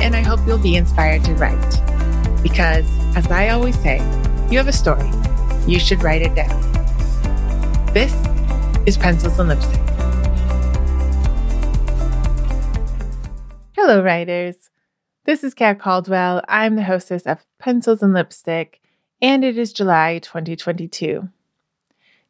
and I hope you'll be inspired to write. Because, as I always say, you have a story. You should write it down. This is Pencils and Lipstick. Hello, writers. This is Kat Caldwell. I'm the hostess of Pencils and Lipstick, and it is July 2022.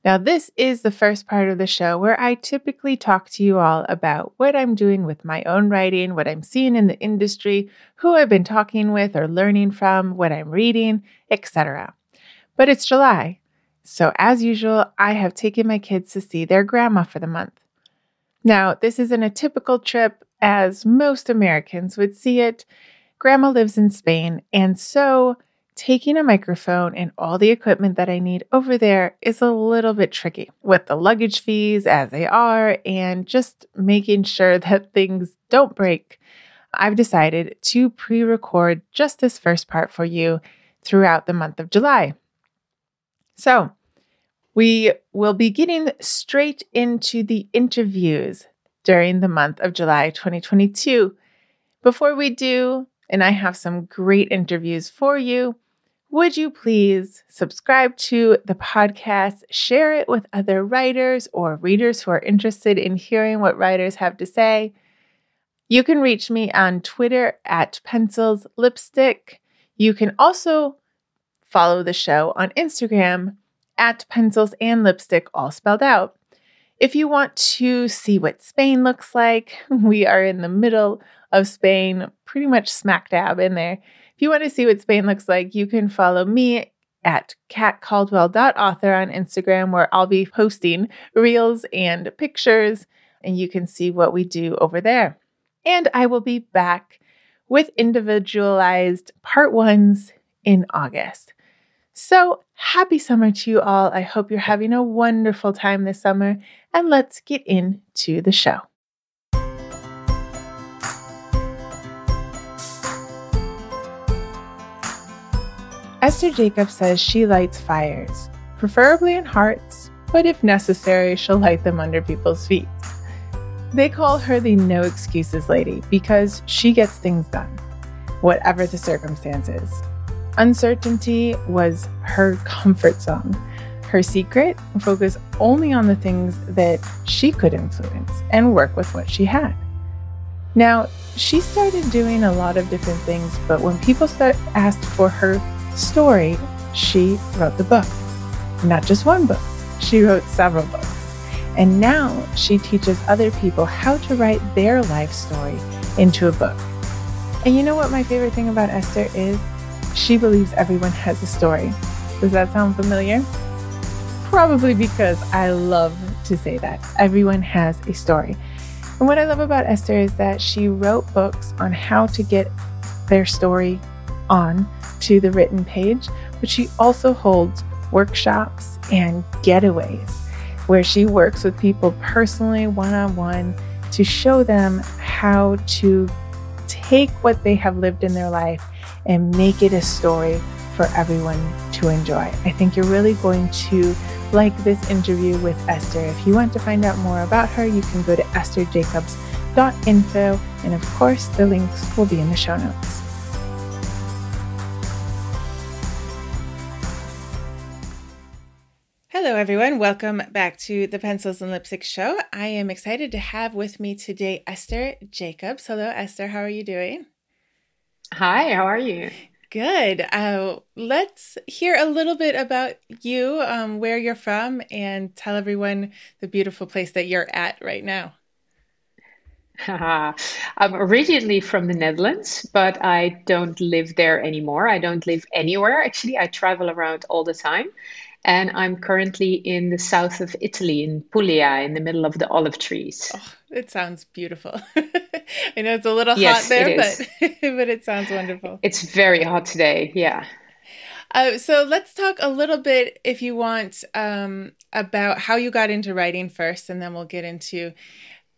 Now, this is the first part of the show where I typically talk to you all about what I'm doing with my own writing, what I'm seeing in the industry, who I've been talking with or learning from, what I'm reading, etc. But it's July, so as usual, I have taken my kids to see their grandma for the month. Now, this isn't a typical trip as most Americans would see it. Grandma lives in Spain, and so taking a microphone and all the equipment that I need over there is a little bit tricky with the luggage fees as they are and just making sure that things don't break. I've decided to pre record just this first part for you throughout the month of July. So, we will be getting straight into the interviews during the month of July 2022. Before we do, and I have some great interviews for you, would you please subscribe to the podcast, share it with other writers or readers who are interested in hearing what writers have to say? You can reach me on Twitter at Pencils Lipstick. You can also follow the show on Instagram at Pencils and Lipstick, all spelled out. If you want to see what Spain looks like, we are in the middle of Spain, pretty much smack dab in there. If you want to see what Spain looks like, you can follow me at katcaldwell.author on Instagram, where I'll be posting reels and pictures, and you can see what we do over there. And I will be back with individualized part ones in August. So happy summer to you all. I hope you're having a wonderful time this summer, and let's get into the show. Esther Jacobs says she lights fires, preferably in hearts, but if necessary, she'll light them under people's feet. They call her the no excuses lady because she gets things done, whatever the circumstances. Uncertainty was her comfort zone. Her secret focus only on the things that she could influence and work with what she had. Now, she started doing a lot of different things, but when people start asked for her story, she wrote the book. Not just one book, she wrote several books. And now she teaches other people how to write their life story into a book. And you know what my favorite thing about Esther is? She believes everyone has a story. Does that sound familiar? Probably because I love to say that. Everyone has a story. And what I love about Esther is that she wrote books on how to get their story on to the written page, but she also holds workshops and getaways where she works with people personally, one on one, to show them how to take what they have lived in their life and make it a story for everyone to enjoy. I think you're really going to like this interview with Esther. If you want to find out more about her, you can go to estherjacobs.info, and of course, the links will be in the show notes. Hello, everyone. Welcome back to the Pencils and Lipstick Show. I am excited to have with me today Esther Jacobs. Hello, Esther. How are you doing? Hi, how are you? Good. Uh, let's hear a little bit about you, um, where you're from, and tell everyone the beautiful place that you're at right now. I'm originally from the Netherlands, but I don't live there anymore. I don't live anywhere. Actually, I travel around all the time. And I'm currently in the south of Italy, in Puglia, in the middle of the olive trees. Oh, it sounds beautiful. I know it's a little yes, hot there, but but it sounds wonderful. It's very hot today. Yeah. Uh, so let's talk a little bit, if you want, um, about how you got into writing first, and then we'll get into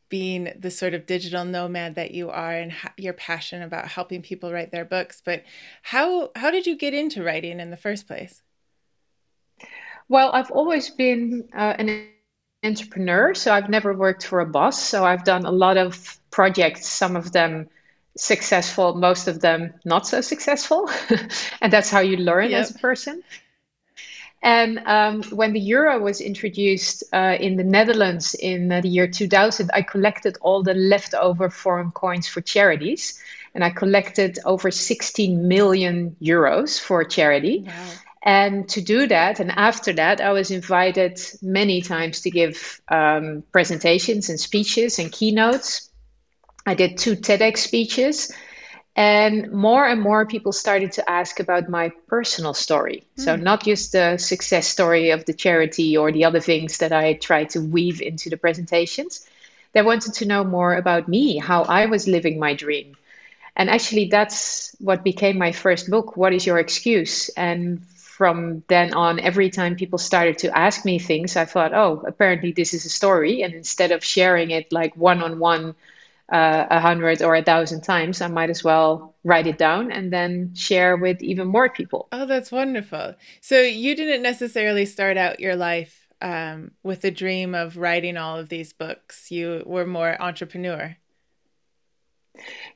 being the sort of digital nomad that you are and ha- your passion about helping people write their books. But how how did you get into writing in the first place? Well, I've always been uh, an entrepreneur, so I've never worked for a boss. So I've done a lot of projects, some of them successful, most of them not so successful. and that's how you learn yep. as a person. And um, when the euro was introduced uh, in the Netherlands in uh, the year 2000, I collected all the leftover foreign coins for charities. And I collected over 16 million euros for charity. Wow. And to do that, and after that, I was invited many times to give um, presentations and speeches and keynotes. I did two TEDx speeches, and more and more people started to ask about my personal story. Mm. So, hmm. not just the success story of the charity or the other things that I tried to weave into the presentations. They wanted to know more about me, how I was living my dream. And actually, that's what became my first book, What is Your Excuse? And from then on, every time people started to ask me things, I thought, oh, apparently this is a story. And instead of sharing it like one on one, a hundred or a thousand times, I might as well write it down and then share with even more people. Oh, that's wonderful. So you didn't necessarily start out your life um, with the dream of writing all of these books. You were more entrepreneur.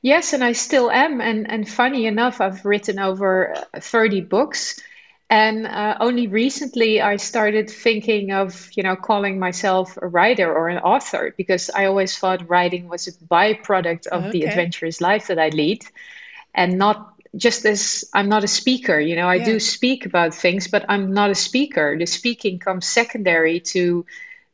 Yes, and I still am. And and funny enough, I've written over thirty books and uh, only recently I started thinking of, you know, calling myself a writer or an author because I always thought writing was a byproduct of okay. the adventurous life that I lead and not just as I'm not a speaker, you know, I yeah. do speak about things, but I'm not a speaker. The speaking comes secondary to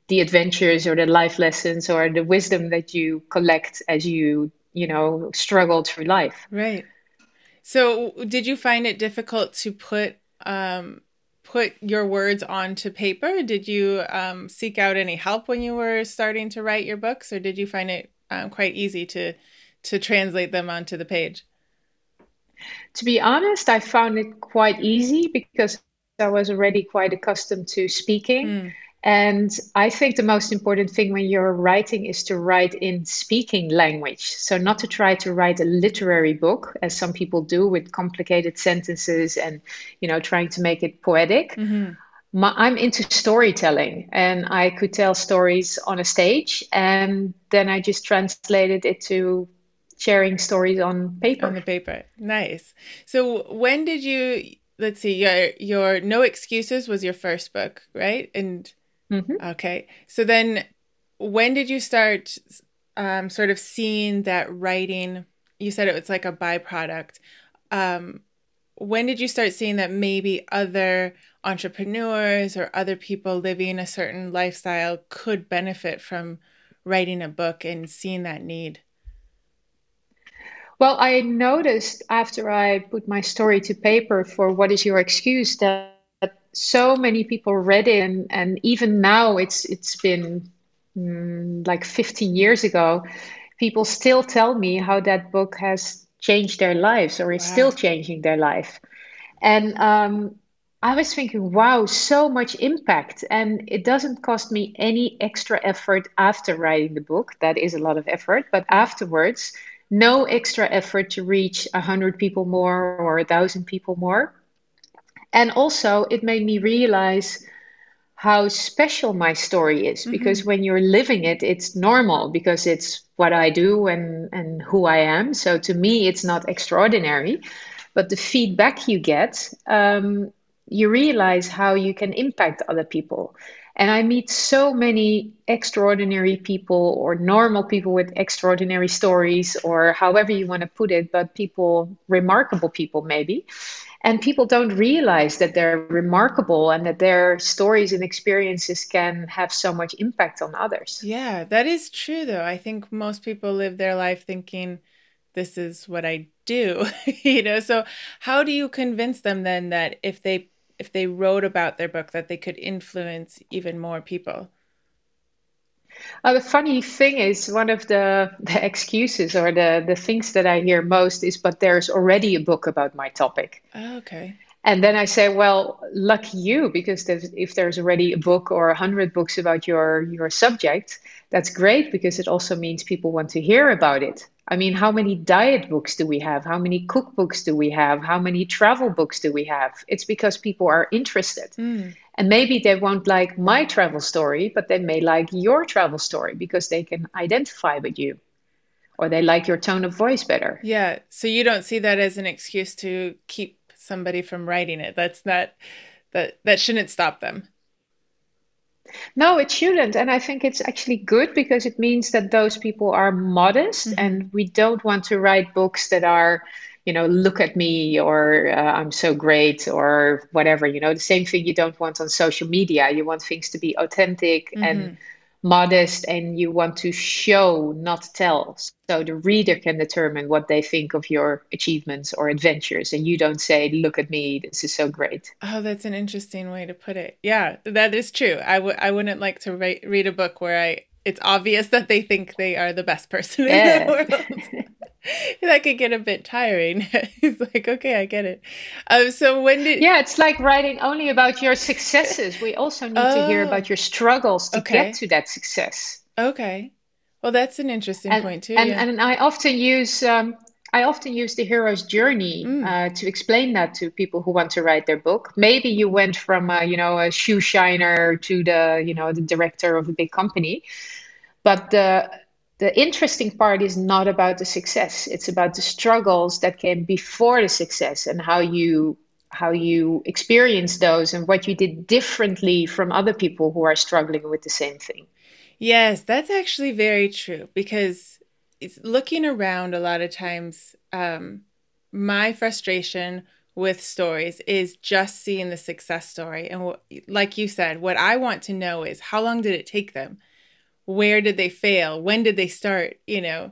the adventures or the life lessons or the wisdom that you collect as you, you know, struggle through life. Right. So, did you find it difficult to put um, put your words onto paper? Did you um, seek out any help when you were starting to write your books, or did you find it um, quite easy to to translate them onto the page? To be honest, I found it quite easy because I was already quite accustomed to speaking. Mm. And I think the most important thing when you're writing is to write in speaking language. So, not to try to write a literary book, as some people do with complicated sentences and, you know, trying to make it poetic. Mm-hmm. My, I'm into storytelling and I could tell stories on a stage. And then I just translated it to sharing stories on paper. On the paper. Nice. So, when did you let's see your your no excuses was your first book right and Mm-hmm. Okay. So then when did you start um, sort of seeing that writing? You said it was like a byproduct. Um, when did you start seeing that maybe other entrepreneurs or other people living a certain lifestyle could benefit from writing a book and seeing that need? Well, I noticed after I put my story to paper for What is Your Excuse that so many people read it and, and even now it's it's been mm, like 15 years ago people still tell me how that book has changed their lives or is wow. still changing their life. And um, i was thinking wow so much impact. And it doesn't cost me any extra effort after writing the book. That is a lot of effort. But afterwards no extra effort to reach 100 people more or 1000 people more and also, it made me realize how special my story is mm-hmm. because when you're living it, it's normal because it's what I do and, and who I am. So to me, it's not extraordinary. But the feedback you get, um, you realize how you can impact other people. And I meet so many extraordinary people or normal people with extraordinary stories, or however you want to put it, but people, remarkable people maybe and people don't realize that they're remarkable and that their stories and experiences can have so much impact on others. Yeah that is true though. I think most people live their life thinking this is what i do you know? So how do you convince them then that if they if they wrote about their book that they could influence even more people? Uh, the funny thing is, one of the, the excuses or the, the things that I hear most is, but there's already a book about my topic. Oh, okay. And then I say, well, lucky you, because there's, if there's already a book or a hundred books about your your subject, that's great because it also means people want to hear about it. I mean, how many diet books do we have? How many cookbooks do we have? How many travel books do we have? It's because people are interested. Mm. And maybe they won't like my travel story, but they may like your travel story because they can identify with you or they like your tone of voice better. Yeah. So you don't see that as an excuse to keep somebody from writing it. That's not that that shouldn't stop them. No, it shouldn't. And I think it's actually good because it means that those people are modest mm-hmm. and we don't want to write books that are, you know, look at me or uh, I'm so great or whatever. You know, the same thing you don't want on social media. You want things to be authentic mm-hmm. and modest and you want to show, not tell. So the reader can determine what they think of your achievements or adventures. And you don't say, look at me, this is so great. Oh, that's an interesting way to put it. Yeah, that is true. I w- I wouldn't like to write, read a book where I it's obvious that they think they are the best person yeah. in the world. that could get a bit tiring. He's like, okay, I get it. Um, so when did? Yeah, it's like writing only about your successes. We also need oh, to hear about your struggles to okay. get to that success. Okay, well, that's an interesting and, point too. And, yeah. and I often use um, I often use the hero's journey mm. uh, to explain that to people who want to write their book. Maybe you went from a, you know a shoe shiner to the you know the director of a big company, but the the interesting part is not about the success. It's about the struggles that came before the success and how you how you experience those and what you did differently from other people who are struggling with the same thing. Yes that's actually very true because it's looking around a lot of times um, my frustration with stories is just seeing the success story. And like you said what i want to know is how long did it take them where did they fail when did they start you know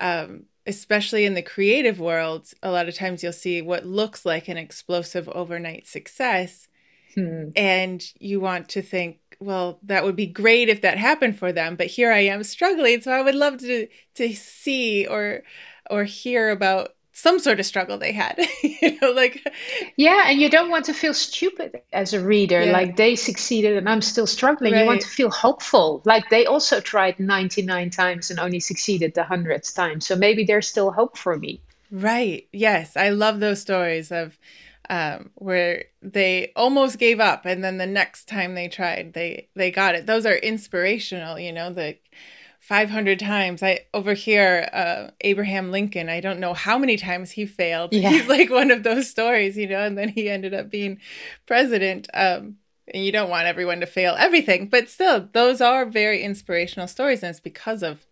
um, especially in the creative world a lot of times you'll see what looks like an explosive overnight success hmm. and you want to think well that would be great if that happened for them but here i am struggling so i would love to to see or or hear about some sort of struggle they had you know like yeah and you don't want to feel stupid as a reader yeah. like they succeeded and i'm still struggling. Right. you want to feel hopeful like they also tried 99 times and only succeeded the 100th time. So maybe there's still hope for me. Right. Yes. I love those stories of um, where they almost gave up and then the next time they tried they they got it. Those are inspirational you know the 500 times. I over here, uh, Abraham Lincoln, I don't know how many times he failed. Yeah. He's like one of those stories, you know, and then he ended up being president. Um, and you don't want everyone to fail everything, but still, those are very inspirational stories. And it's because of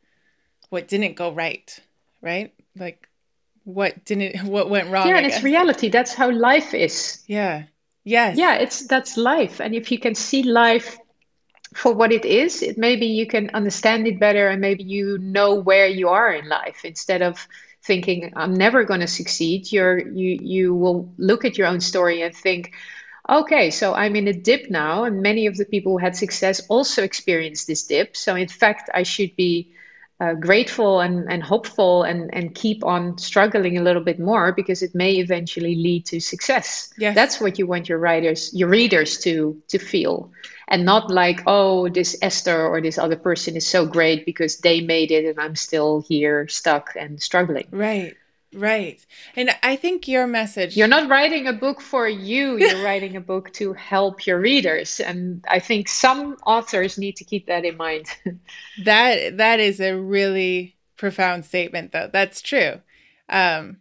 what didn't go right, right? Like what didn't, what went wrong. Yeah, and it's reality. That's how life is. Yeah. Yes. Yeah, it's that's life. And if you can see life for what it is it maybe you can understand it better and maybe you know where you are in life instead of thinking i'm never going to succeed you're you you will look at your own story and think okay so i'm in a dip now and many of the people who had success also experienced this dip so in fact i should be uh, grateful and, and hopeful and, and keep on struggling a little bit more because it may eventually lead to success. Yes. That's what you want your writers, your readers to to feel. And not like, oh, this Esther or this other person is so great because they made it and I'm still here stuck and struggling. Right. Right. And I think your message You're not writing a book for you, you're writing a book to help your readers and I think some authors need to keep that in mind. that that is a really profound statement though. That's true. Um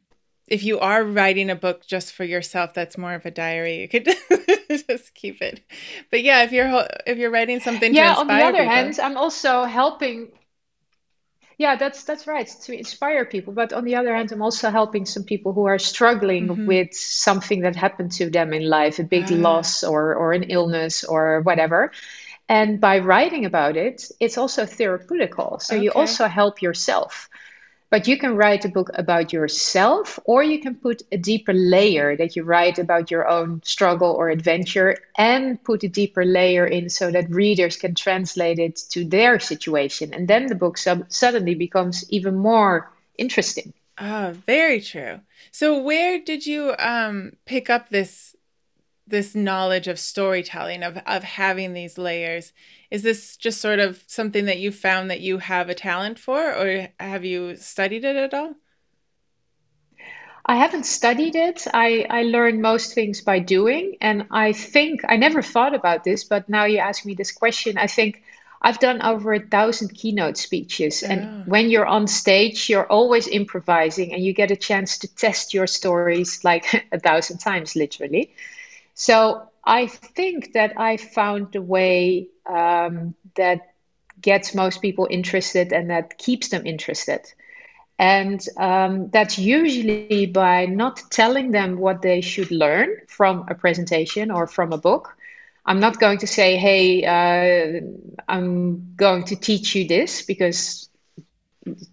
if you are writing a book just for yourself that's more of a diary. You could just keep it. But yeah if you're if you're writing something yeah on the other people, hand i'm also helping yeah that's that's right to inspire people. But on the other hand i'm also helping some people who are struggling mm-hmm. with something that happened to them in life a big ah. loss or or an illness or whatever. And by writing about it it's also therapeutical so okay. you also help yourself But you can write a book about yourself, or you can put a deeper layer that you write about your own struggle or adventure and put a deeper layer in so that readers can translate it to their situation. And then the book sub- suddenly becomes even more interesting. Oh, very true. So, where did you um, pick up this this knowledge of storytelling of of having these layers? Is this just sort of something that you found that you have a talent for, or have you studied it at all? I haven't studied it. I, I learned most things by doing. And I think I never thought about this, but now you ask me this question. I think I've done over a thousand keynote speeches. And oh. when you're on stage, you're always improvising and you get a chance to test your stories like a thousand times, literally. So I think that I found the way um, that gets most people interested and that keeps them interested. And um, that's usually by not telling them what they should learn from a presentation or from a book. I'm not going to say, hey, uh, I'm going to teach you this because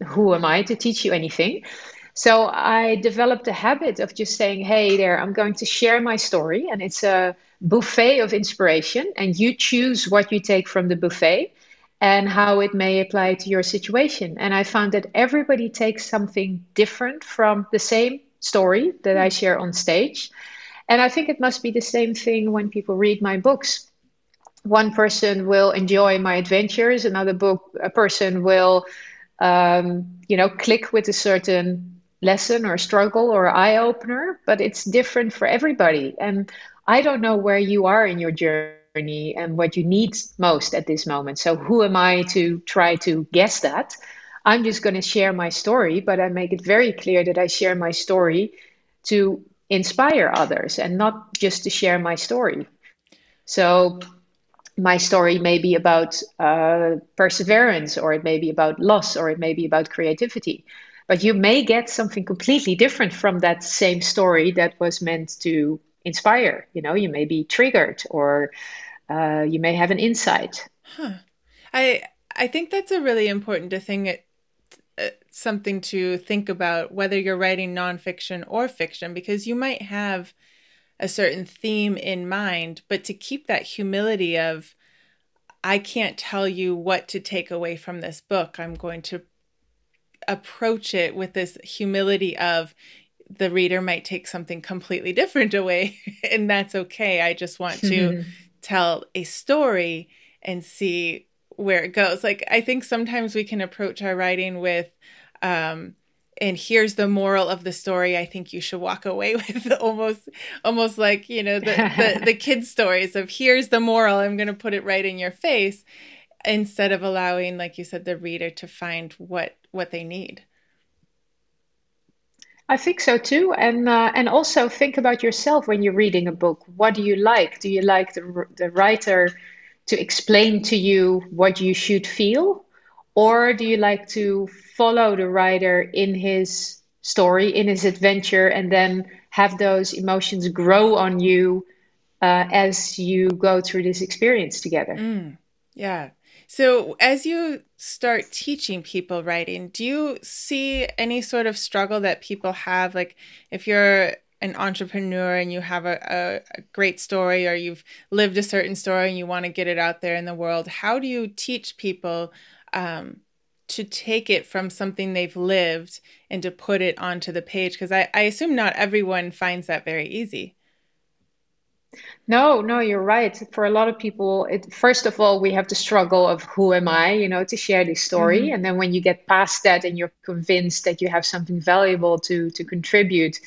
who am I to teach you anything? So I developed a habit of just saying, hey, there, I'm going to share my story. And it's a buffet of inspiration, and you choose what you take from the buffet and how it may apply to your situation. And I found that everybody takes something different from the same story that I share on stage. And I think it must be the same thing when people read my books. One person will enjoy my adventures, another book, a person will, um, you know, click with a certain lesson or struggle or eye opener, but it's different for everybody. And I don't know where you are in your journey and what you need most at this moment. So, who am I to try to guess that? I'm just going to share my story, but I make it very clear that I share my story to inspire others and not just to share my story. So, my story may be about uh, perseverance, or it may be about loss, or it may be about creativity. But you may get something completely different from that same story that was meant to inspire. You know, you may be triggered or uh, you may have an insight. Huh. I I think that's a really important thing. Uh, something to think about whether you're writing nonfiction or fiction, because you might have a certain theme in mind, but to keep that humility of, I can't tell you what to take away from this book. I'm going to approach it with this humility of the reader might take something completely different away, and that's okay. I just want to tell a story and see where it goes. Like, I think sometimes we can approach our writing with, um, and here's the moral of the story i think you should walk away with almost almost like you know the the, the kids stories of here's the moral i'm going to put it right in your face instead of allowing like you said the reader to find what what they need I think so too, and uh, and also think about yourself when you're reading a book. What do you like? Do you like the the writer to explain to you what you should feel, or do you like to follow the writer in his story, in his adventure, and then have those emotions grow on you uh, as you go through this experience together? Mm, yeah, so, as you start teaching people writing, do you see any sort of struggle that people have? Like, if you're an entrepreneur and you have a, a, a, great story or you've lived a certain story and you want to get it out there in the world, how do you teach people um, to take it from something they've lived and to put it onto the page? Because I, I assume not everyone finds that very easy. No, no, you're right. For a lot of people, it, first of all, we have the struggle of who am I, you know, to share this story. Mm-hmm. And then when you get past that and you're convinced that you have something valuable to to contribute,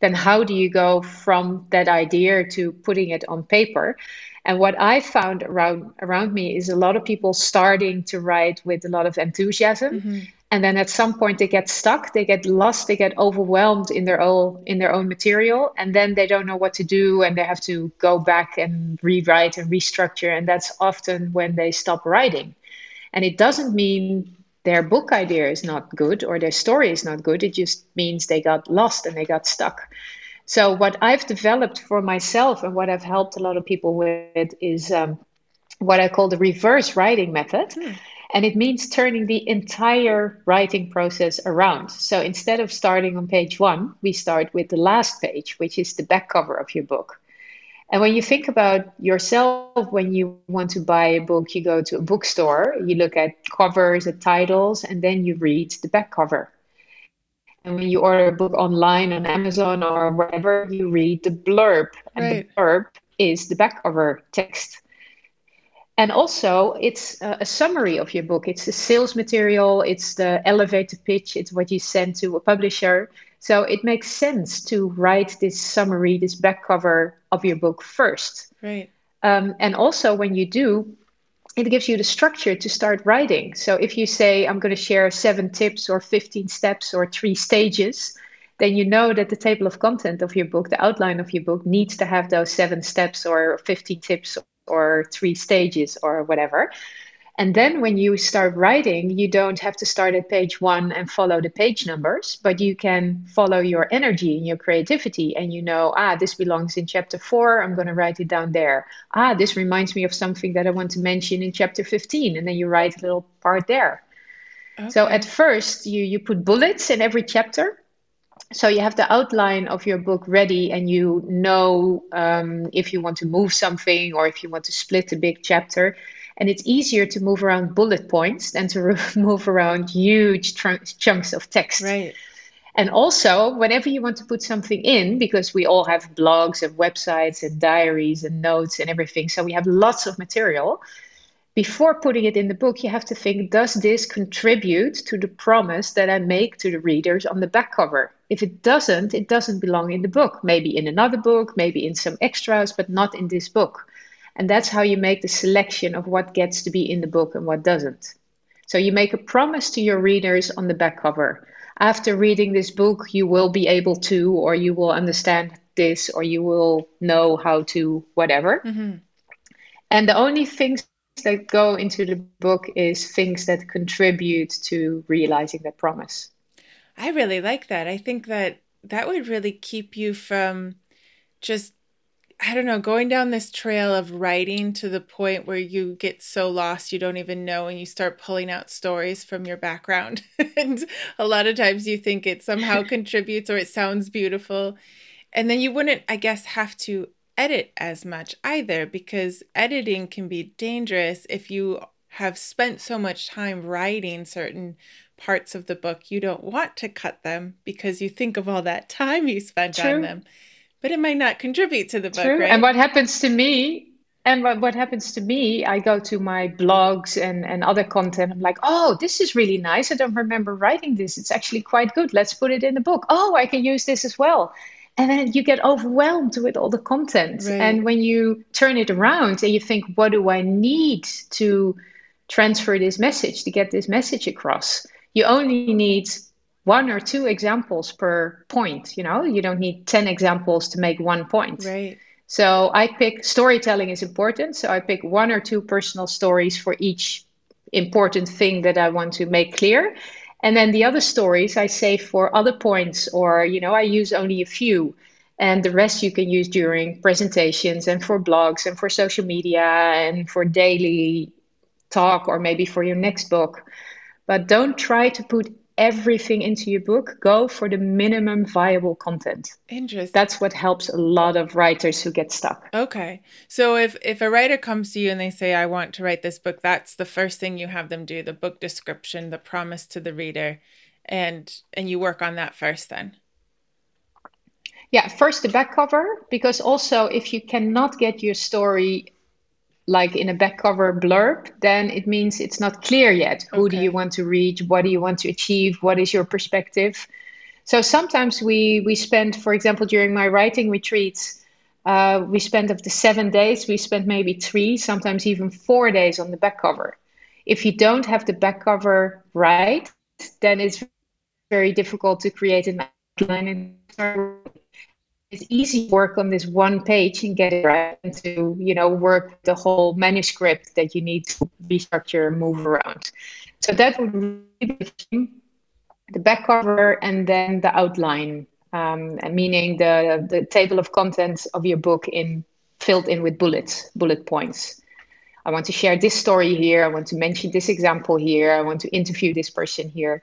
then how do you go from that idea to putting it on paper? And what I found around around me is a lot of people starting to write with a lot of enthusiasm. Mm-hmm and then at some point they get stuck they get lost they get overwhelmed in their own in their own material and then they don't know what to do and they have to go back and rewrite and restructure and that's often when they stop writing. And it doesn't mean their book idea is not good or their story is not good it just means they got lost and they got stuck. So what i've developed for myself and what i've helped a lot of people with is um, what i call the reverse writing method. Mm And it means turning the entire writing process around. So instead of starting on page one, we start with the last page, which is the back cover of your book. And when you think about yourself, when you want to buy a book, you go to a bookstore, you look at covers, at titles, and then you read the back cover. And when you order a book online on Amazon or wherever, you read the blurb. And right. the blurb is the back cover text. And also, it's a, a summary of your book. It's the sales material, it's the elevator pitch, it's what you send to a publisher. So it makes sense to write this summary, this back cover of your book first. Right. Um, and also, when you do, it gives you the structure to start writing. So if you say, I'm going to share seven tips or 15 steps or three stages, then you know that the table of content of your book, the outline of your book, needs to have those seven steps or 15 tips or three stages or whatever. And then when you start writing, you don't have to start at page one and follow the page numbers, but you can follow your energy and your creativity. And you know, ah, this belongs in chapter four. I'm going to write it down there. Ah, this reminds me of something that I want to mention in chapter 15. And then you write a little part there. Okay. So at first, you, you put bullets in every chapter. So you have the outline of your book ready, and you know um, if you want to move something or if you want to split a big chapter and it's easier to move around bullet points than to move around huge tr- chunks of text. Right. And also, whenever you want to put something in, because we all have blogs and websites and diaries and notes and everything, so we have lots of material. Before putting it in the book, you have to think does this contribute to the promise that I make to the readers on the back cover? If it doesn't, it doesn't belong in the book. Maybe in another book, maybe in some extras, but not in this book. And that's how you make the selection of what gets to be in the book and what doesn't. So you make a promise to your readers on the back cover. After reading this book, you will be able to, or you will understand this, or you will know how to, whatever. Mm-hmm. And the only things that go into the book is things that contribute to realizing that promise. I really like that. I think that that would really keep you from just I don't know, going down this trail of writing to the point where you get so lost you don't even know and you start pulling out stories from your background. and a lot of times you think it somehow contributes or it sounds beautiful. And then you wouldn't, I guess, have to edit as much either because editing can be dangerous if you have spent so much time writing certain parts of the book. You don't want to cut them because you think of all that time you spent True. on them but it might not contribute to the book, True. right? And what happens to me and what, what happens to me, I go to my blogs and, and other content. I'm like, oh, this is really nice. I don't remember writing this. It's actually quite good. Let's put it in the book. Oh, I can use this as well. And then you get overwhelmed with all the content. Right. And when you turn it around and you think, what do I need to transfer this message, to get this message across? You only need one or two examples per point you know you don't need 10 examples to make one point right so i pick storytelling is important so i pick one or two personal stories for each important thing that i want to make clear and then the other stories i save for other points or you know i use only a few. And the rest you can use during presentations and for blogs and for social media and for daily talk or maybe for your next book. But don't try to put everything into your book, go for the minimum viable content. Interesting. That's what helps a lot of writers who get stuck. Okay. So if if a writer comes to you and they say I want to write this book, that's the first thing you have them do, the book description, the promise to the reader, and and you work on that first then. Yeah, first the back cover because also if you cannot get your story like in a back cover blurb, then it means it's not clear yet. Who okay. do you want to reach? What do you want to achieve? What is your perspective? So sometimes we we spend, for example, during my writing retreats, uh, we spend of the seven days, we spend maybe three, sometimes even four days on the back cover. If you don't have the back cover right, then it's very difficult to create an outline and it's easy to work on this one page and get it right and to you know work the whole manuscript that you need to restructure and move around so that would be the back cover and then the outline um, meaning the the table of contents of your book in filled in with bullets bullet points I want to share this story here. I want to mention this example here. I want to interview this person here.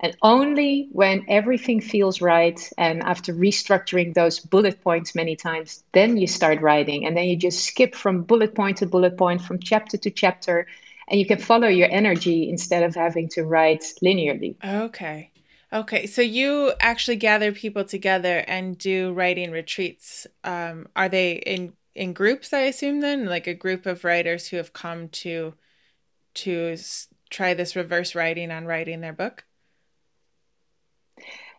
And only when everything feels right, and after restructuring those bullet points many times, then you start writing. And then you just skip from bullet point to bullet point, from chapter to chapter, and you can follow your energy instead of having to write linearly. Okay. Okay. So you actually gather people together and do writing retreats. Um, are they in in groups? I assume then, like a group of writers who have come to to try this reverse writing on writing their book.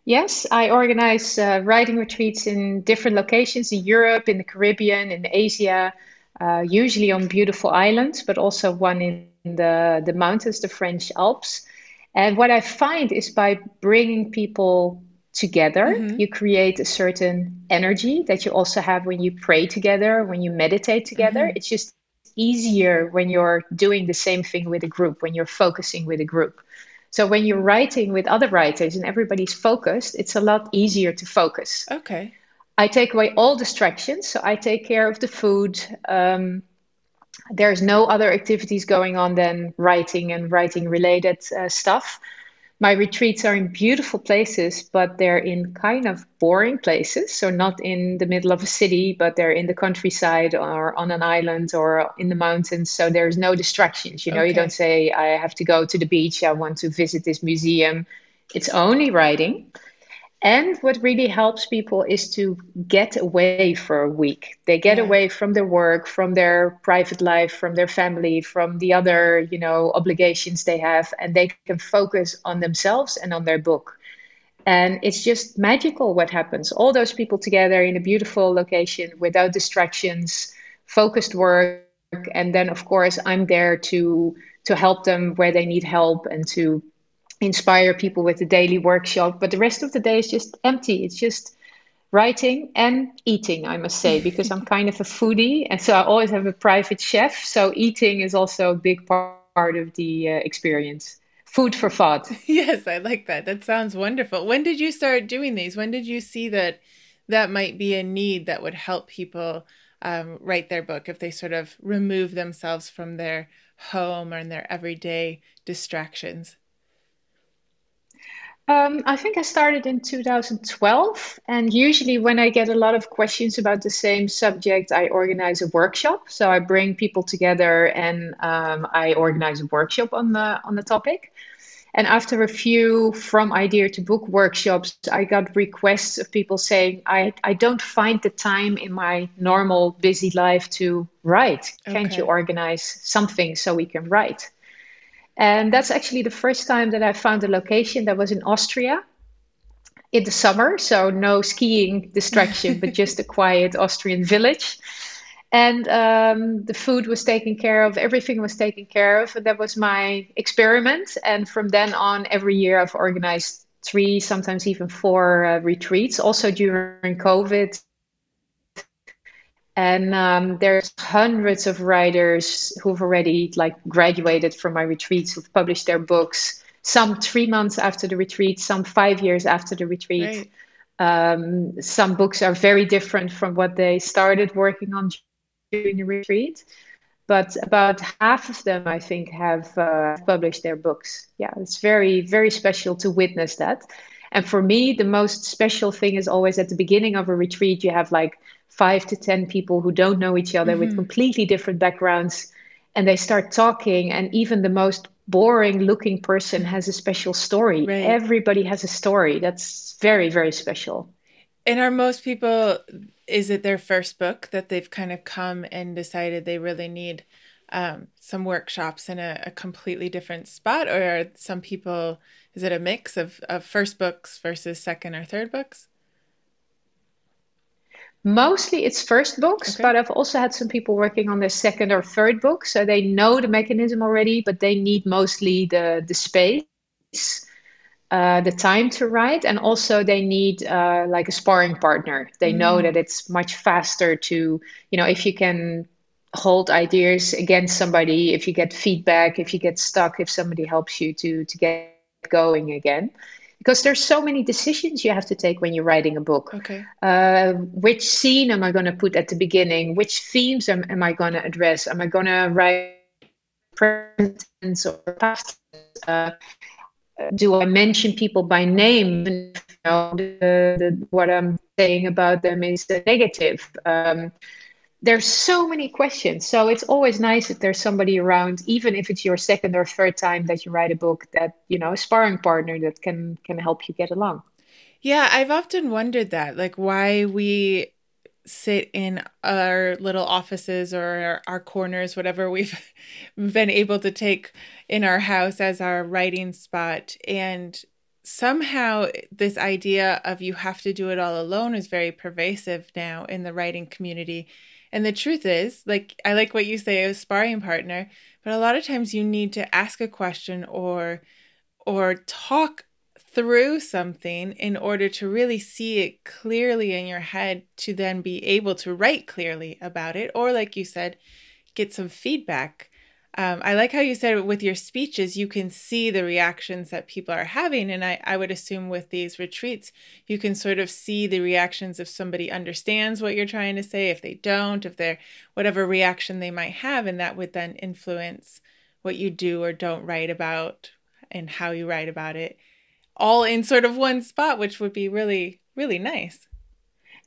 Yes, I organize uh, writing retreats in different locations in Europe, in the Caribbean, in Asia, uh, usually on beautiful islands, but also one in the, the mountains, the French Alps. And what I find is by bringing people together, mm-hmm. you create a certain energy that you also have when you pray together, when you meditate together. Mm-hmm. It's just easier when you're doing the same thing with a group, when you're focusing with a group. So when you're writing with other writers and everybody's focused, it's a lot easier to focus. Okay. I take away all distractions. So I take care of the food. Um, there's no other activities going on than writing and writing related uh, stuff my retreats are in beautiful places, but they're in kind of boring places. So, not in the middle of a city, but they're in the countryside or on an island or in the mountains. So, there's no distractions. You know, okay. you don't say, I have to go to the beach, I want to visit this museum. It's only writing. And what really helps people is to get away for a week. They get yeah. away from their work, from their private life, from their family, from the other, you know, obligations they have, and they can focus on themselves and on their book. And it's just magical what happens. All those people together in a beautiful location without distractions, focused work, and then of course I'm there to to help them where they need help and to inspire people with the daily workshop. But the rest of the day is just empty. It's just writing and eating, I must say, because I'm kind of a foodie. And so I always have a private chef. So eating is also a big part of the uh, experience. Food for thought. Yes, I like that. That sounds wonderful. When did you start doing these? When did you see that that might be a need that would help people um, write their book if they sort of remove themselves from their home or in their everyday distractions? Um, I think I started in 2012. And usually, when I get a lot of questions about the same subject, I organize a workshop. So I bring people together and um, I organize a workshop on the on the topic. And after a few from idea to book workshops, I got requests of people saying, I, I don't find the time in my normal busy life to write. Can't okay. you organize something so we can write? And that's actually the first time that I found a location that was in Austria in the summer. So no skiing distraction, but just a quiet Austrian village. And um, the food was taken care of, everything was taken care of. And that was my experiment. And from then on, every year I've organized three, sometimes even four uh, retreats. Also during COVID, and um, there's hundreds of writers who've already like graduated from my retreats who've published their books. Some three months after the retreat some five years after the retreat. Right. um, some books are very different from what they started working on during the retreat. But about half of them i think have uh, published their books. Yeah it's very very special to witness that. And for me the most special thing is always at the beginning of a retreat you have like five to 10 people who don't know each other mm-hmm. with completely different backgrounds and they start talking and even the most boring looking person has a special story right. everybody has a story that's very very special and are most people is it their first book that they've kind of come and decided they really need um, some workshops in a, a, completely different spot or are some people is it a mix of, of first books versus second or third books Mostly it's first books, okay. but I've also had some people working on their second or third book. So they know the mechanism already, but they need mostly the, the space, uh, the time to write, and also they need uh, like a sparring partner. They mm. know that it's much faster to, you know, if you can hold ideas against somebody, if you get feedback, if you get stuck, if somebody helps you to to get going again because there's so many decisions you have to take when you're writing a book. Okay. Uh, which scene am I going to put at the beginning? Which themes am, am I going to address? Am I going to write present tense or past? Uh, do I mention people by name? You know, the, the, what I'm saying about them is negative. Um, there's so many questions. So it's always nice if there's somebody around, even if it's your second or third time that you write a book, that you know, a sparring partner that can can help you get along. Yeah, I've often wondered that, like why we sit in our little offices or our corners, whatever we've been able to take in our house as our writing spot. And somehow this idea of you have to do it all alone is very pervasive now in the writing community. And the truth is, like, I like what you say, a sparring partner, but a lot of times you need to ask a question or or talk through something in order to really see it clearly in your head to then be able to write clearly about it or like you said get some feedback um, i like how you said with your speeches you can see the reactions that people are having and I, I would assume with these retreats you can sort of see the reactions if somebody understands what you're trying to say if they don't if they're whatever reaction they might have and that would then influence what you do or don't write about and how you write about it all in sort of one spot, which would be really, really nice.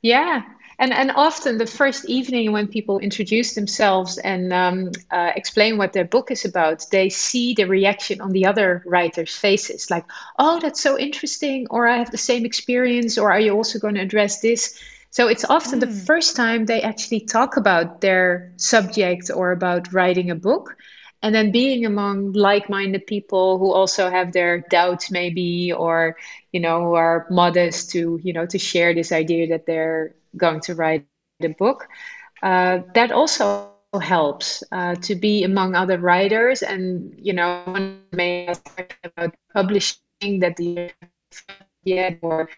Yeah. And, and often the first evening when people introduce themselves and um, uh, explain what their book is about, they see the reaction on the other writers' faces like, oh, that's so interesting, or I have the same experience, or are you also going to address this? So it's often mm. the hmm. first time they actually talk about their subject or about writing a book and then being among like-minded people who also have their doubts maybe or you know who are modest to you know to share this idea that they're going to write a book uh, that also helps uh, to be among other writers. And you know one may ask about publishing that the yet or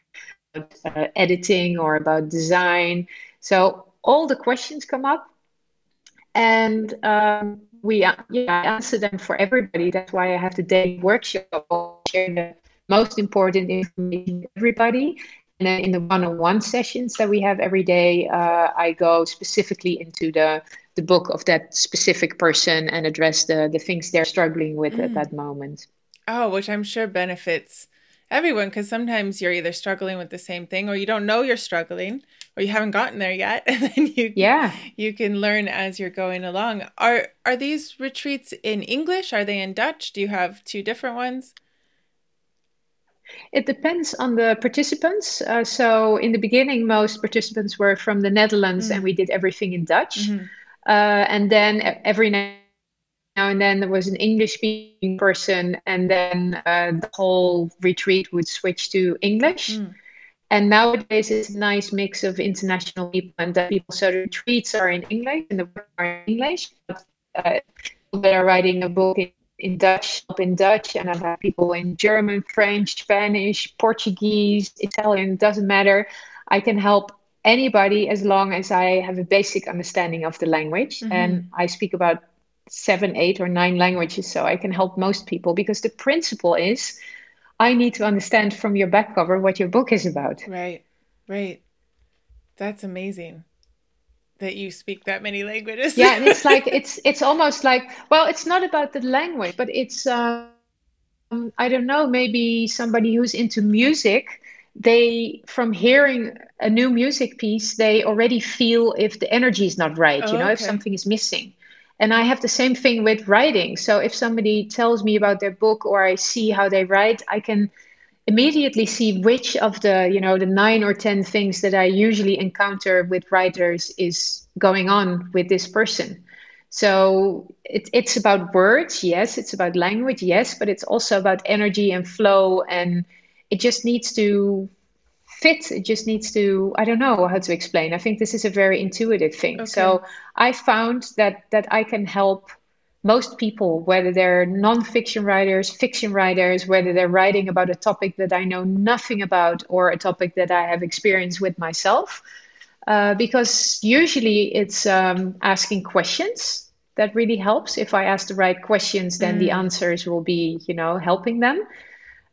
uh, editing or about design. So all the questions come up. And um, we uh, yeah, I answer them for everybody. That's why I have the day workshop, share the most important information to everybody. And then in the one-on-one sessions that we have every day, uh, I go specifically into the the book of that specific person and address the the things they're struggling with mm. at that moment. Oh, which I'm sure benefits everyone because sometimes you're either struggling with the same thing or you don't know you're struggling or you haven't gotten there yet and then you yeah you can learn as you're going along are are these retreats in english are they in dutch do you have two different ones it depends on the participants. Uh, so, in the beginning, most participants were from the Netherlands, mm. and we did everything in Dutch. Mm-hmm. Uh, and then every now and then there was an English speaking person, and then uh, the whole retreat would switch to English. Mm. And nowadays, it's a nice mix of international people and that people. So the retreats are in English and the work are in English. But, uh, that are writing a book in, in Dutch, in Dutch, and I have had people in German, French, Spanish, Portuguese, Italian. Doesn't matter. I can help anybody as long as I have a basic understanding of the language. Mm-hmm. And I speak about seven, eight, or nine languages, so I can help most people because the principle is I need to understand from your back cover what your book is about. Right, right. That's amazing that you speak that many languages. yeah, and it's like it's it's almost like well, it's not about the language, but it's um, I don't know, maybe somebody who's into music. They from hearing a new music piece, they already feel if the energy is not right. Oh, you know, okay. if something is missing. And I have the same thing with writing. So if somebody tells me about their book or I see how they write, I can immediately see which of the, you know, the nine or 10 things that I usually encounter with writers is going on with this person. So it, it's about words, yes, it's about language, yes, but it's also about energy and flow. And it just needs to fit it just needs to i don't know how to explain. I think this is a very intuitive thing. Okay. so i found that that i can help most people whether they're non-fiction writers fiction writers whether they're writing about a topic that i know nothing about or a topic that i have experience with myself. Uh, because usually it's um, asking questions that really helps. If i ask the right questions then mm. the answers will be you know helping them.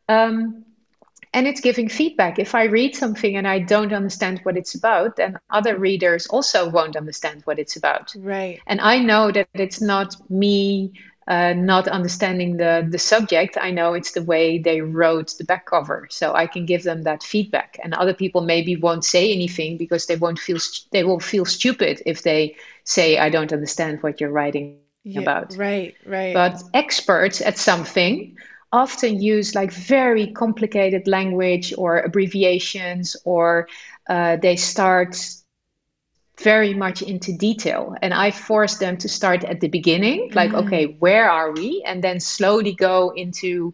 Um, and it's giving feedback. If I read something and I don't understand what it's about, then other readers also won't understand what it's about. Right. And I know that it's not me uh, not understanding the the subject, I know it's the way they wrote the back cover, so I can give them that feedback. And other people maybe won't say anything because they won't feel they will feel stupid if they say I don't understand what you're writing yeah, about. Right, right. But experts at something often use like very complicated language or abbreviations, or uh, they start very much into detail. And i force them to start at the beginning like mm. okay where are we? And then slowly go into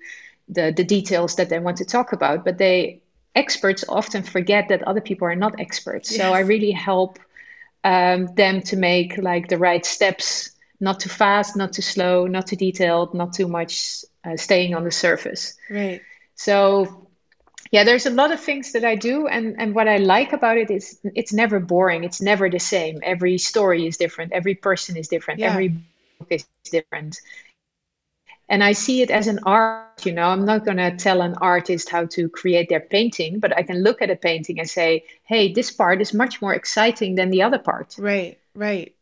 the the details that they want to talk about. But they experts often forget that other people are not experts. Yes. so i really help um, them to make like the right steps. Not too fast not too slow not too detailed not too much uh, staying on the surface. Right. So yeah there's a lot of things that i do and and what i like about it is it's never boring. It's never the same. Every story is different. Every person is different. Yeah. every book is different. And i see it as an art you know. I'm not going to tell an artist how to create their painting but i can look at a painting and say hey this part is much more exciting than the other part. Right right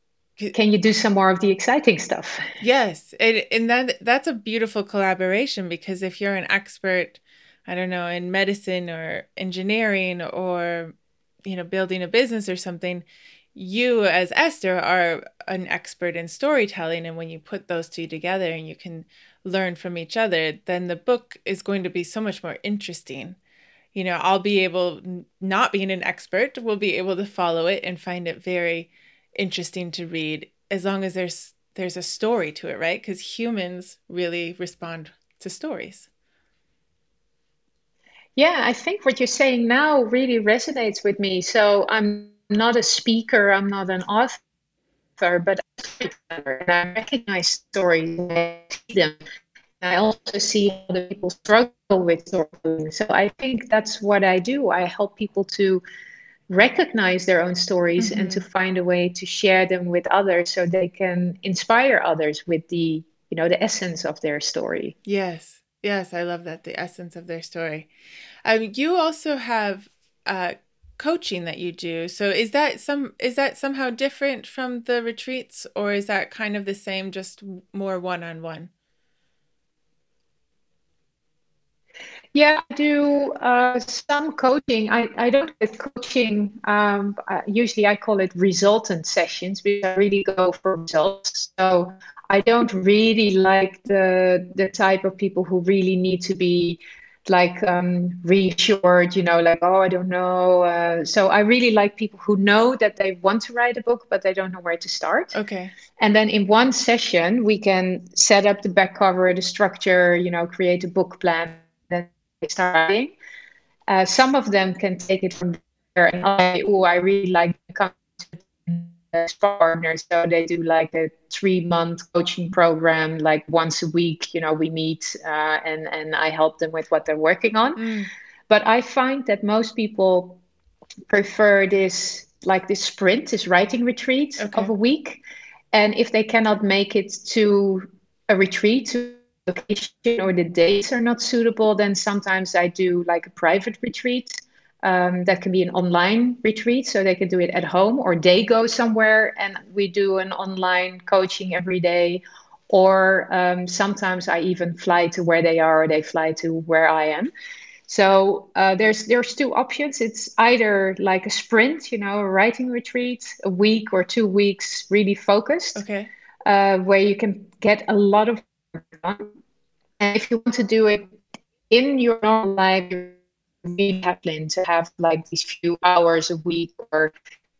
can you do some more of the exciting stuff yes and, and that that's a beautiful collaboration because if you're an expert I don't know, in medicine or engineering or, you know, building a business or something, you as Esther are an expert in storytelling. And when you put those two together and you can learn from each other, then the book is going to be so much more interesting. You know, I'll be able, not being an expert, will be able to follow it and find it very interesting to read as long as there's there's a story to it, right? Because humans really respond to stories. Yeah, I think what you're saying now really resonates with me. So I'm not a speaker, I'm not an author, but I recognize stories and I see them. I also see other people struggle with storytelling. So I think that's what I do. I help people to recognize their own stories mm-hmm. and to find a way to share them with others so they can inspire others with the you know the essence of their story yes Yes, I love that the essence of their story. Um, you also have uh, coaching that you do. So is that some is that somehow different from the retreats, or is that kind of the same, just more one on one on one? Yeah, I do uh, some coaching. I, I don't get coaching. Um, uh, usually, I call it resultant sessions because I really go for results. So I don't really like the the type of people who really need to be like um, reassured, you know, like oh I don't know. Uh, so I really like people who know that they want to write a book, but they don't know where to start. Okay. And then in one session, we can set up the back cover, the structure, you know, create a book plan, then start writing. Uh, some of them can take it from there and I, oh, I really like the partners so they do like a three month coaching program like once a week you know we meet uh, and and i help them with what they're working on mm. but i find that most people prefer this like this sprint this writing retreat okay. of a week and if they cannot make it to a retreat to location or the dates are not suitable then sometimes i do like a private retreat um, that can be an online retreat, so they can do it at home, or they go somewhere and we do an online coaching every day. Or um, sometimes I even fly to where they are, or they fly to where I am. So uh, there's there's two options. It's either like a sprint, you know, a writing retreat, a week or two weeks, really focused, okay, uh, where you can get a lot of done. And if you want to do it in your own life, really happen to have like these few hours a week or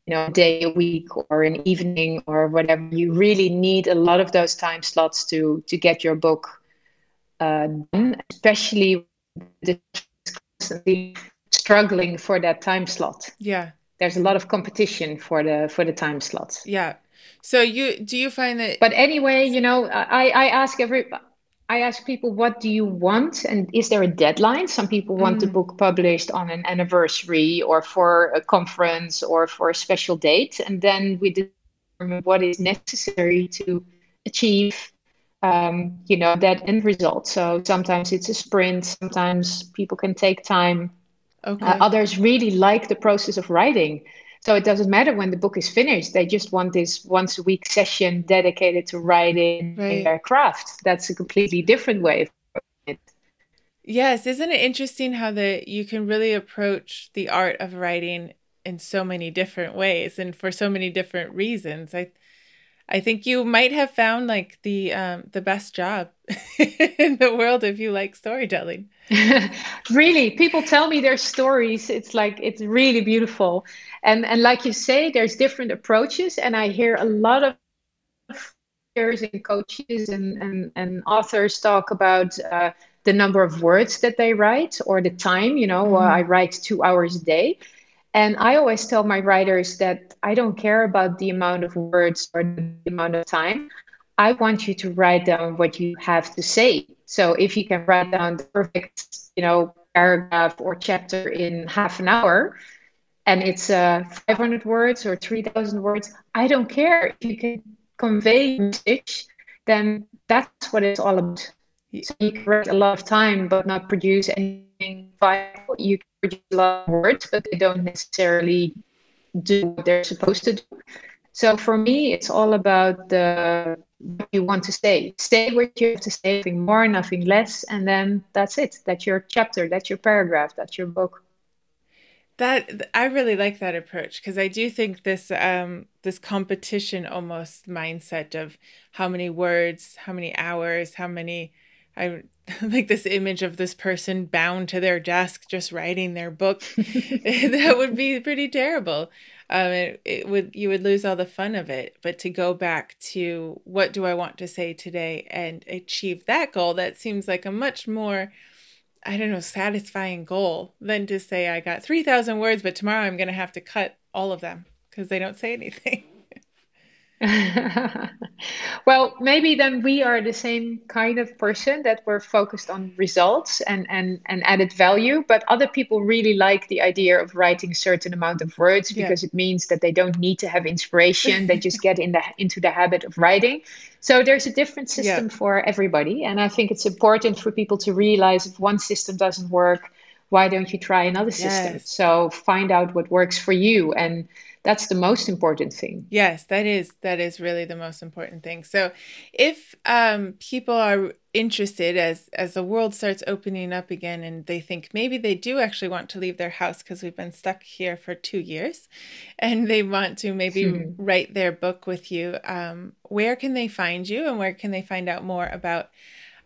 you know a day a week or an evening or whatever. You really need a lot of those time slots to to get your book uh, done especially constantly struggling for that time slot. Yeah. There's a lot of competition for the for the time slots. Yeah so you do you find that but anyway you know i i ask every I ask people, what do you want? And is there a deadline? Some people want mm. the book published on an anniversary or for a conference or for a special date. And then we determine what is necessary to achieve, um, you know, that end result. So sometimes it's a sprint. Sometimes people can take time. Okay. Uh, others really like the process of writing. So it doesn't matter when the book is finished. They just want this once a week session dedicated to writing right. their craft. That's a completely different way of it. Yes, isn't it interesting how the you can really approach the art of writing in so many different ways and for so many different reasons. I I think you might have found like the um, the best job in the world if you like storytelling. really, people tell me their stories. It's like it's really beautiful, and and like you say, there's different approaches, and I hear a lot of writers and coaches and, and, and authors talk about uh, the number of words that they write or the time. You know, mm. uh, I write two hours a day. And I always tell my writers that I don't care about the amount of words or the amount of time. I want you to write down what you have to say. So if you can write down the perfect, you know, paragraph or chapter in half an hour, and it's uh, 500 words or 3,000 words, I don't care. If you can convey message, then that's what it's all about. So you can write a lot of time but not produce anything vital. You can produce a lot of words, but they don't necessarily do what they're supposed to do. So for me, it's all about the what you want to say. Say what you have to say, nothing more, nothing less, and then that's it. That's your chapter. That's your paragraph. That's your book. That I really like that approach because I do think this um this competition almost mindset of how many words, how many hours, how many I like this image of this person bound to their desk just writing their book. that would be pretty terrible. Um, it, it would you would lose all the fun of it. But to go back to what do I want to say today and achieve that goal, that seems like a much more I don't know, satisfying goal than to say I got 3,000 words, but tomorrow I'm going to have to cut all of them because they don't say anything. well, maybe then we are the same kind of person that we're focused on results and, and, and added value, but other people really like the idea of writing a certain amount of words because yeah. it means that they don't need to have inspiration. they just get in the into the habit of writing. So there's a different system yeah. for everybody. And I think it's important for people to realize if one system doesn't work, why don't you try another system? Yes. So find out what works for you and that's the most important thing. Yes that is that is really the most important thing. So if um, people are interested as as the world starts opening up again and they think maybe they do actually want to leave their house because we've been stuck here for two years and they want to maybe hmm. write their book with you um, where can they find you and where can they find out more about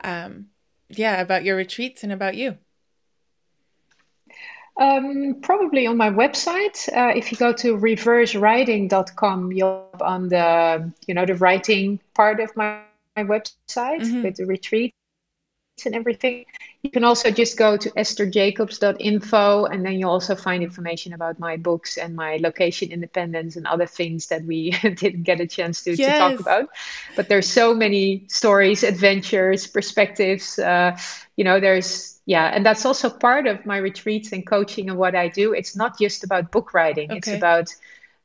um, yeah about your retreats and about you um, probably on my website. Uh, if you go to reversewriting.com, you'll on the you know the writing part of my, my website mm-hmm. with the retreat and everything. You can also just go to estherjacobs.info and then you'll also find information about my books and my location independence and other things that we didn't get a chance to, yes. to talk about. But there's so many stories, adventures, perspectives. Uh, you know, there's yeah, and that's also part of my retreats and coaching and what I do. It's not just about book writing. Okay. It's about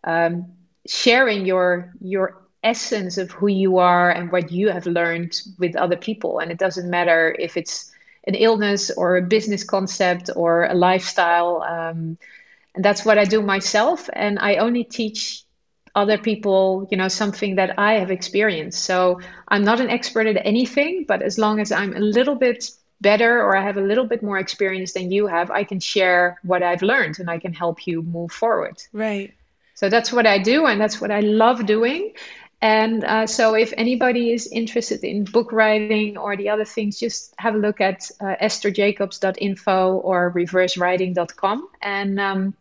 um, sharing your your essence of who you are and what you have learned with other people. And it doesn't matter if it's an illness or a business concept or a lifestyle. Um, and that's what I do myself. And I only teach other people, you know, something that I have experienced. So I'm not an expert at anything, but as long as I'm a little bit better or I have a little bit more experience than you have, I can share what I've learned and I can help you move forward. Right. So that's what I do, and that's what I love doing. And uh, so, if anybody is interested in book writing or the other things, just have a look at uh, estherjacobs.info or reversewriting.com and um,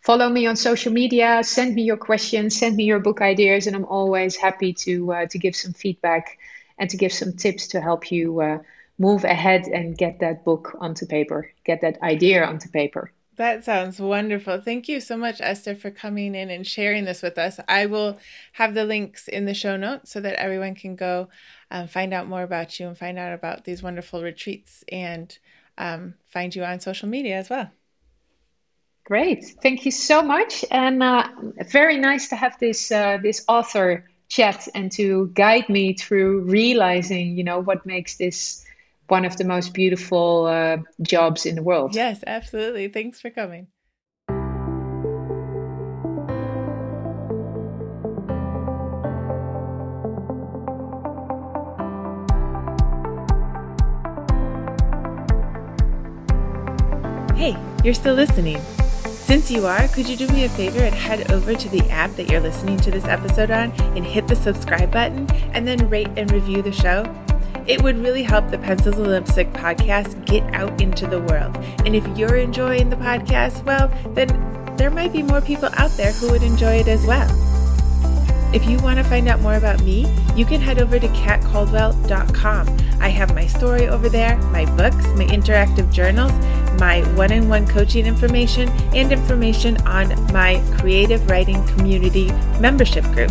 follow me on social media. Send me your questions, send me your book ideas, and I'm always happy to uh, to give some feedback and to give some tips to help you uh, move ahead and get that book onto paper, get that idea onto paper. That sounds wonderful. Thank you so much, Esther, for coming in and sharing this with us. I will have the links in the show notes so that everyone can go um, find out more about you and find out about these wonderful retreats and um, find you on social media as well. Great, thank you so much, and uh, very nice to have this uh, this author chat and to guide me through realizing, you know, what makes this one of the most beautiful uh, jobs in the world. Yes, absolutely. Thanks for coming. Hey, you're still listening. Since you are, could you do me a favor and head over to the app that you're listening to this episode on and hit the subscribe button and then rate and review the show? It would really help the Pencils and Lipstick podcast get out into the world. And if you're enjoying the podcast, well, then there might be more people out there who would enjoy it as well. If you want to find out more about me, you can head over to katcaldwell.com. I have my story over there, my books, my interactive journals, my one on one coaching information, and information on my creative writing community membership group.